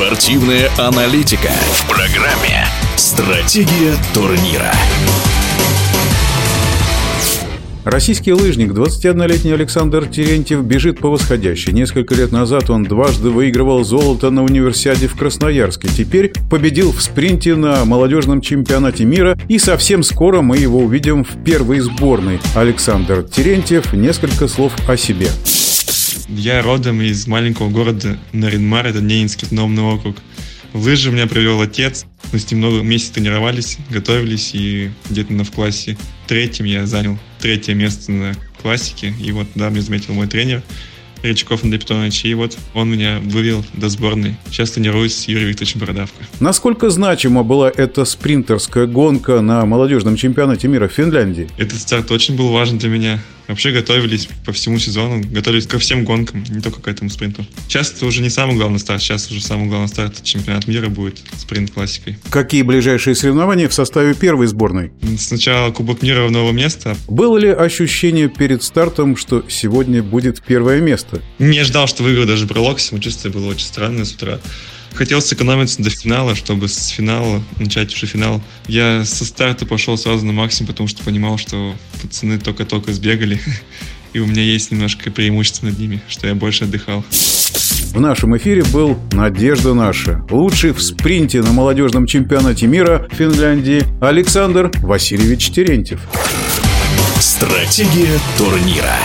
Спортивная аналитика в программе «Стратегия турнира». Российский лыжник, 21-летний Александр Терентьев, бежит по восходящей. Несколько лет назад он дважды выигрывал золото на универсиаде в Красноярске. Теперь победил в спринте на молодежном чемпионате мира. И совсем скоро мы его увидим в первой сборной. Александр Терентьев, несколько слов о себе. Я родом из маленького города Наринмар, это Ненецкий автономный округ. В лыжи меня привел отец. Мы с ним много месяцев тренировались, готовились, и где-то на в классе третьем я занял третье место на классике. И вот, да, мне заметил мой тренер – Речков Андрей Петрович, и вот он меня вывел до сборной. Сейчас тренируюсь с Юрием Викторовичем Бородавко. Насколько значима была эта спринтерская гонка на молодежном чемпионате мира в Финляндии? Этот старт очень был важен для меня. Вообще готовились по всему сезону, готовились ко всем гонкам, не только к этому спринту. Сейчас это уже не самый главный старт, сейчас уже самый главный старт чемпионат мира будет спринт классикой. Какие ближайшие соревнования в составе первой сборной? Сначала Кубок мира в новое место. Было ли ощущение перед стартом, что сегодня будет первое место? Не ожидал, что выиграю даже брелок, самочувствие было очень странное с утра. Хотел сэкономиться до финала, чтобы с финала начать уже финал. Я со старта пошел сразу на максимум, потому что понимал, что пацаны только-только сбегали. И у меня есть немножко преимущество над ними, что я больше отдыхал. В нашем эфире был «Надежда наша». Лучший в спринте на молодежном чемпионате мира в Финляндии Александр Васильевич Терентьев. Стратегия турнира.